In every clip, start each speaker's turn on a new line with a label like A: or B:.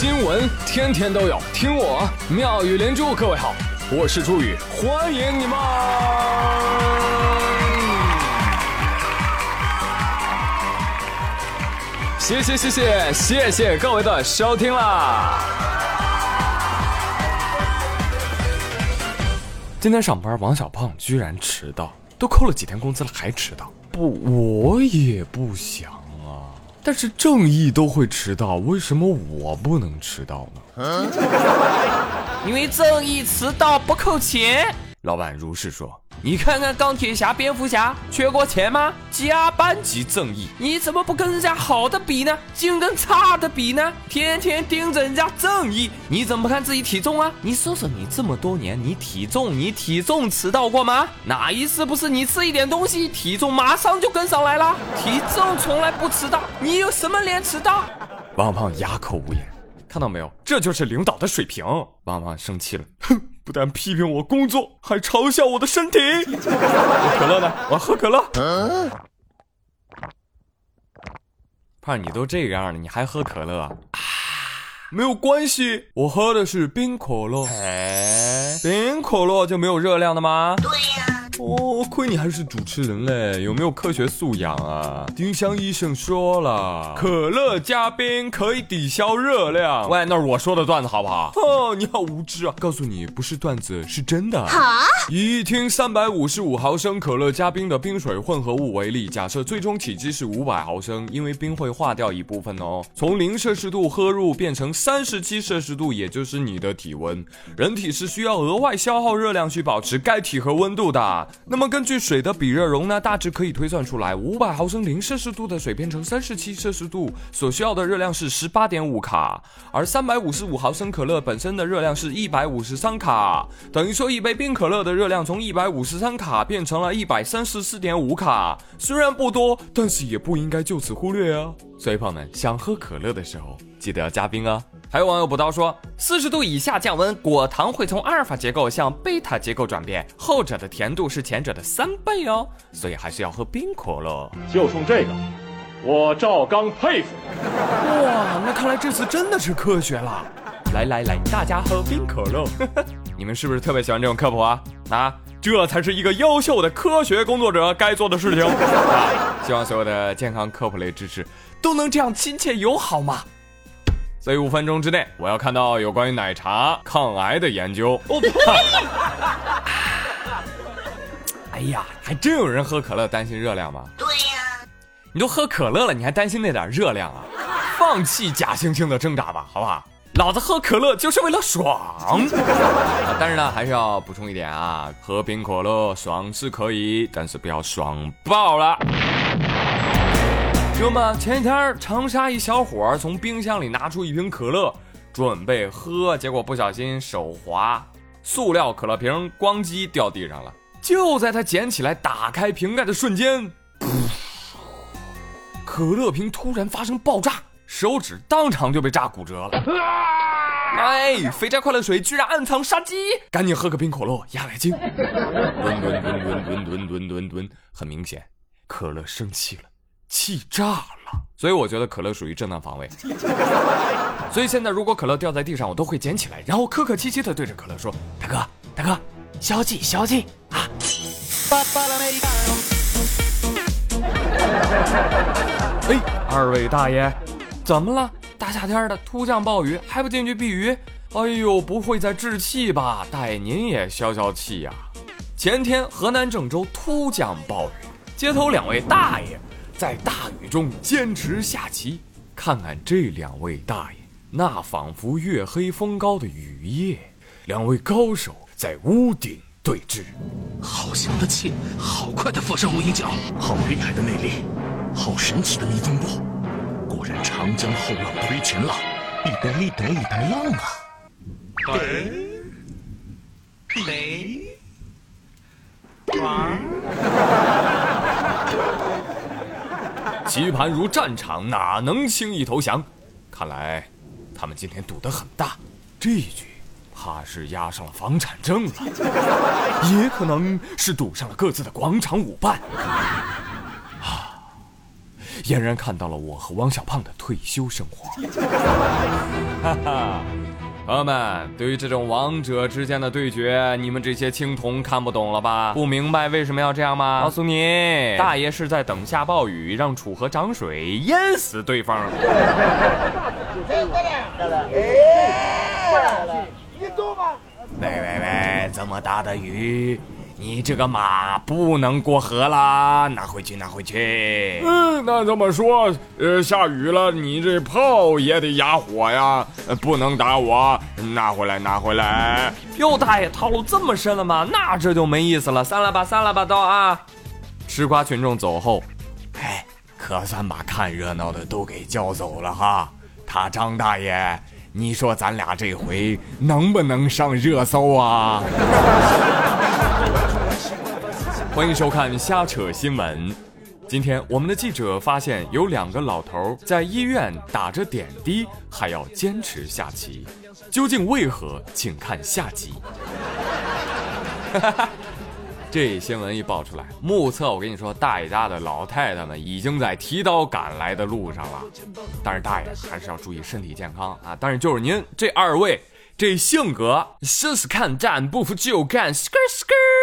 A: 新闻天天都有，听我妙语连珠。各位好，我是朱宇，欢迎你们！谢谢谢谢谢谢各位的收听啦！今天上班，王小胖居然迟到，都扣了几天工资了还迟到？不，我也不想。但是正义都会迟到，为什么我不能迟到呢？
B: 因为正义迟到不扣钱。
A: 老板如是说。
B: 你看看钢铁侠、蝙蝠侠缺过钱吗？加班即正义，你怎么不跟人家好的比呢？净跟差的比呢？天天盯着人家正义，你怎么不看自己体重啊？你说说你这么多年，你体重你体重迟到过吗？哪一次不是你吃一点东西，体重马上就跟上来了？体重从来不迟到，你有什么脸迟到？
A: 王胖哑口无言，看到没有？这就是领导的水平。王胖生气了，哼。不但批评我工作，还嘲笑我的身体。可乐呢？我喝可乐。胖，你都这样了，你还喝可乐？没有关系，我喝的是冰可乐。哎，冰可乐就没有热量的吗？对呀。哦，亏你还是主持人嘞，有没有科学素养啊？丁香医生说了，可乐加冰可以抵消热量。喂，那是我说的段子，好不好？哦，你好无知啊！告诉你，不是段子，是真的。好，以一听三百五十五毫升可乐加冰的冰水混合物为例，假设最终体积是五百毫升，因为冰会化掉一部分哦。从零摄氏度喝入变成三十七摄氏度，也就是你的体温。人体是需要额外消耗热量去保持该体和温度的。那么根据水的比热容呢，大致可以推算出来，五百毫升零摄氏度的水变成三十七摄氏度所需要的热量是十八点五卡，而三百五十五毫升可乐本身的热量是一百五十三卡，等于说一杯冰可乐的热量从一百五十三卡变成了一百三十四点五卡，虽然不多，但是也不应该就此忽略啊。所以朋友们想喝可乐的时候，记得要加冰啊。还有网友补刀说，四十度以下降温，果糖会从阿尔法结构向贝塔结构转变，后者的甜度是前者的三倍哦，所以还是要喝冰可乐。
C: 就冲这个，我赵刚佩服。
A: 哇，那看来这次真的是科学了。来来来，大家喝冰可乐。你们是不是特别喜欢这种科普啊？啊，这才是一个优秀的科学工作者该做的事情。希望所有的健康科普类知识都能这样亲切友好嘛。所以五分钟之内，我要看到有关于奶茶抗癌的研究。哦 哎呀，还真有人喝可乐担心热量吗？对呀，你都喝可乐了，你还担心那点热量啊？放弃假惺惺的挣扎吧，好不好？老子喝可乐就是为了爽。但是呢，还是要补充一点啊，喝冰可乐爽是可以，但是不要爽爆了。哥们，前几天长沙一小伙从冰箱里拿出一瓶可乐，准备喝，结果不小心手滑，塑料可乐瓶咣叽掉地上了。就在他捡起来打开瓶盖的瞬间，可乐瓶突然发生爆炸，手指当场就被炸骨折了。哎，肥宅快乐水居然暗藏杀机，赶紧喝个冰可乐压压惊。吨吨吨吨吨吨吨吨吨，很明显，可乐生气了。气炸了，所以我觉得可乐属于正当防卫。所以现在如果可乐掉在地上，我都会捡起来，然后客客气气的对着可乐说：“大哥，大哥，消气消气啊！”哎，二位大爷，怎么了？大夏天的突降暴雨，还不进去避雨？哎呦，不会在置气吧？大爷您也消消气呀！前天河南郑州突降暴雨，街头两位大爷。在大雨中坚持下棋，看看这两位大爷，那仿佛月黑风高的雨夜，两位高手在屋顶对峙。
D: 好强的气，好快的佛山无影脚，好厉害的内力，好神奇的迷踪步。果然长江后浪推前浪，一代一代一代浪啊！
E: 北北王。
A: 棋盘如战场，哪能轻易投降？看来他们今天赌得很大，这一局怕是押上了房产证了，也可能是赌上了各自的广场舞伴。啊，俨然看到了我和王小胖的退休生活。哈哈。朋友们，对于这种王者之间的对决，你们这些青铜看不懂了吧？不明白为什么要这样吗？告诉你，大爷是在等下暴雨，让楚河涨水淹死对方。喂喂喂，这么大的雨！你这个马不能过河啦，拿回去，拿回去。
C: 嗯，那这么说，呃，下雨了，你这炮也得压火呀，不能打我，拿回来，拿回来。
A: 哟，大爷套路这么深了吗？那这就没意思了，散了吧，散了吧，都啊！吃瓜群众走后，哎，可算把看热闹的都给叫走了哈。他张大爷，你说咱俩这回能不能上热搜啊？欢迎收看瞎扯新闻。今天我们的记者发现有两个老头在医院打着点滴，还要坚持下棋，究竟为何？请看下集。这新闻一爆出来，目测我跟你说，大爷家的老太太们已经在提刀赶来的路上了。但是大爷还是要注意身体健康啊！但是就是您这二位这性格，试试看战不服就干，skr skr。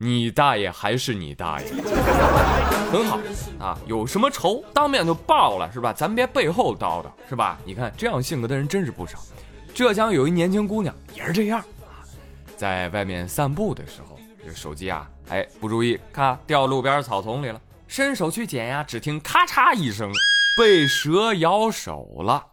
A: 你大爷还是你大爷，很好啊！有什么仇当面就报了是吧？咱别背后叨叨是吧？你看这样性格的人真是不少。浙江有一年轻姑娘也是这样啊，在外面散步的时候，这手机啊，哎不注意，咔掉路边草丛里了，伸手去捡呀，只听咔嚓一声，被蛇咬手了。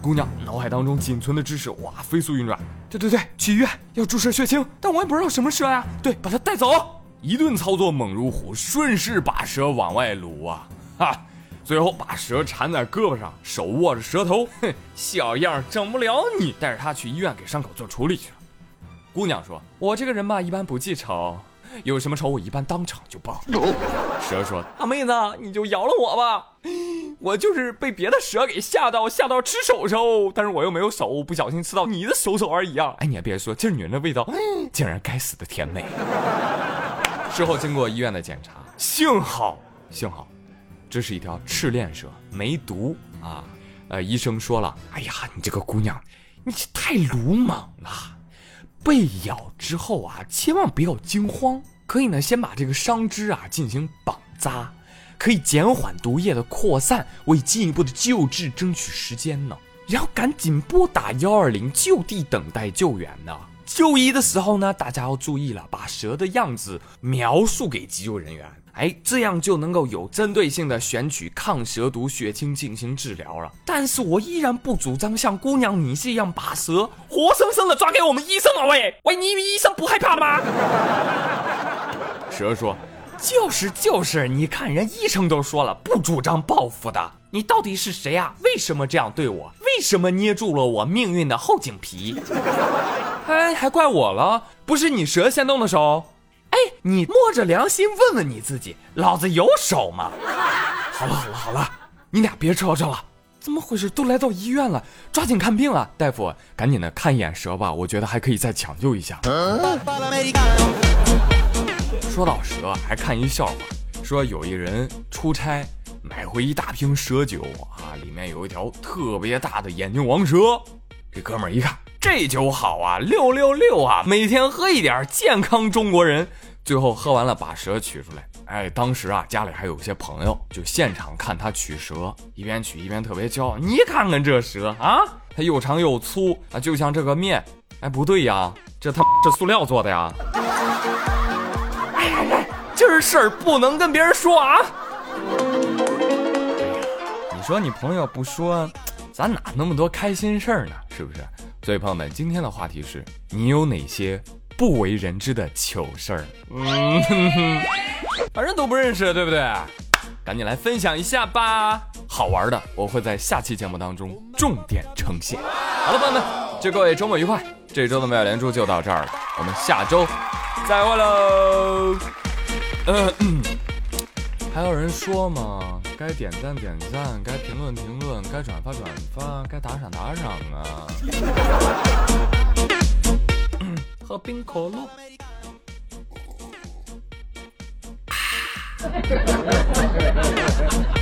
A: 哇，姑娘脑海当中仅存的知识哇飞速运转。对对对，去医院要注射血清，但我也不知道什么蛇呀。对，把它带走。一顿操作猛如虎，顺势把蛇往外撸啊，哈，最后把蛇缠在胳膊上，手握着蛇头，哼，小样整不了你。带着他去医院给伤口做处理去了。姑娘说：“我这个人吧，一般不记仇。”有什么仇，我一般当场就报。蛇说：“大妹子，你就饶了我吧，我就是被别的蛇给吓到，吓到吃手手，但是我又没有手，不小心吃到你的手手而已啊！哎，你还别说，这女人的味道竟然该死的甜美。”事后经过医院的检查，幸好幸好，这是一条赤链蛇，没毒啊。呃，医生说了，哎呀，你这个姑娘，你太鲁莽了。被咬之后啊，千万不要惊慌，可以呢先把这个伤肢啊进行绑扎，可以减缓毒液的扩散，为进一步的救治争取时间呢。然后赶紧拨打幺二零，就地等待救援呢。就医的时候呢，大家要注意了，把蛇的样子描述给急救人员。哎，这样就能够有针对性的选取抗蛇毒血清进行治疗了。但是我依然不主张像姑娘你这样把蛇活生生的抓给我们医生啊！喂喂，你以为医生不害怕吗？蛇说：“就是就是，你看人医生都说了，不主张报复的。你到底是谁啊？为什么这样对我？为什么捏住了我命运的后颈皮？哎，还怪我了？不是你蛇先动的手？”哎，你摸着良心问问你自己，老子有手吗？好了好了好了，你俩别吵吵了。怎么回事？都来到医院了，抓紧看病啊！大夫，赶紧的看一眼蛇吧，我觉得还可以再抢救一下。说到蛇，还看一笑话，说有一人出差买回一大瓶蛇酒啊，里面有一条特别大的眼镜王蛇。这哥们儿一看。这酒好啊，六六六啊！每天喝一点，健康中国人。最后喝完了，把蛇取出来。哎，当时啊，家里还有些朋友，就现场看他取蛇，一边取一边特别骄傲。你看看这蛇啊，它又长又粗啊，就像这个面。哎，不对呀，这他这塑料做的呀。今儿事儿不能跟别人说啊。你说你朋友不说，咱哪那么多开心事儿呢？是不是？所以朋友们，今天的话题是你有哪些不为人知的糗事儿？嗯，反正都不认识，对不对？赶紧来分享一下吧！好玩的，我会在下期节目当中重点呈现。好了，朋友们，祝各位周末愉快！这周的妙连珠就到这儿了，我们下周再会喽。嗯，还有人说吗？该点赞点赞，该评论评论，该转发转发，该打赏打赏啊！喝冰可乐。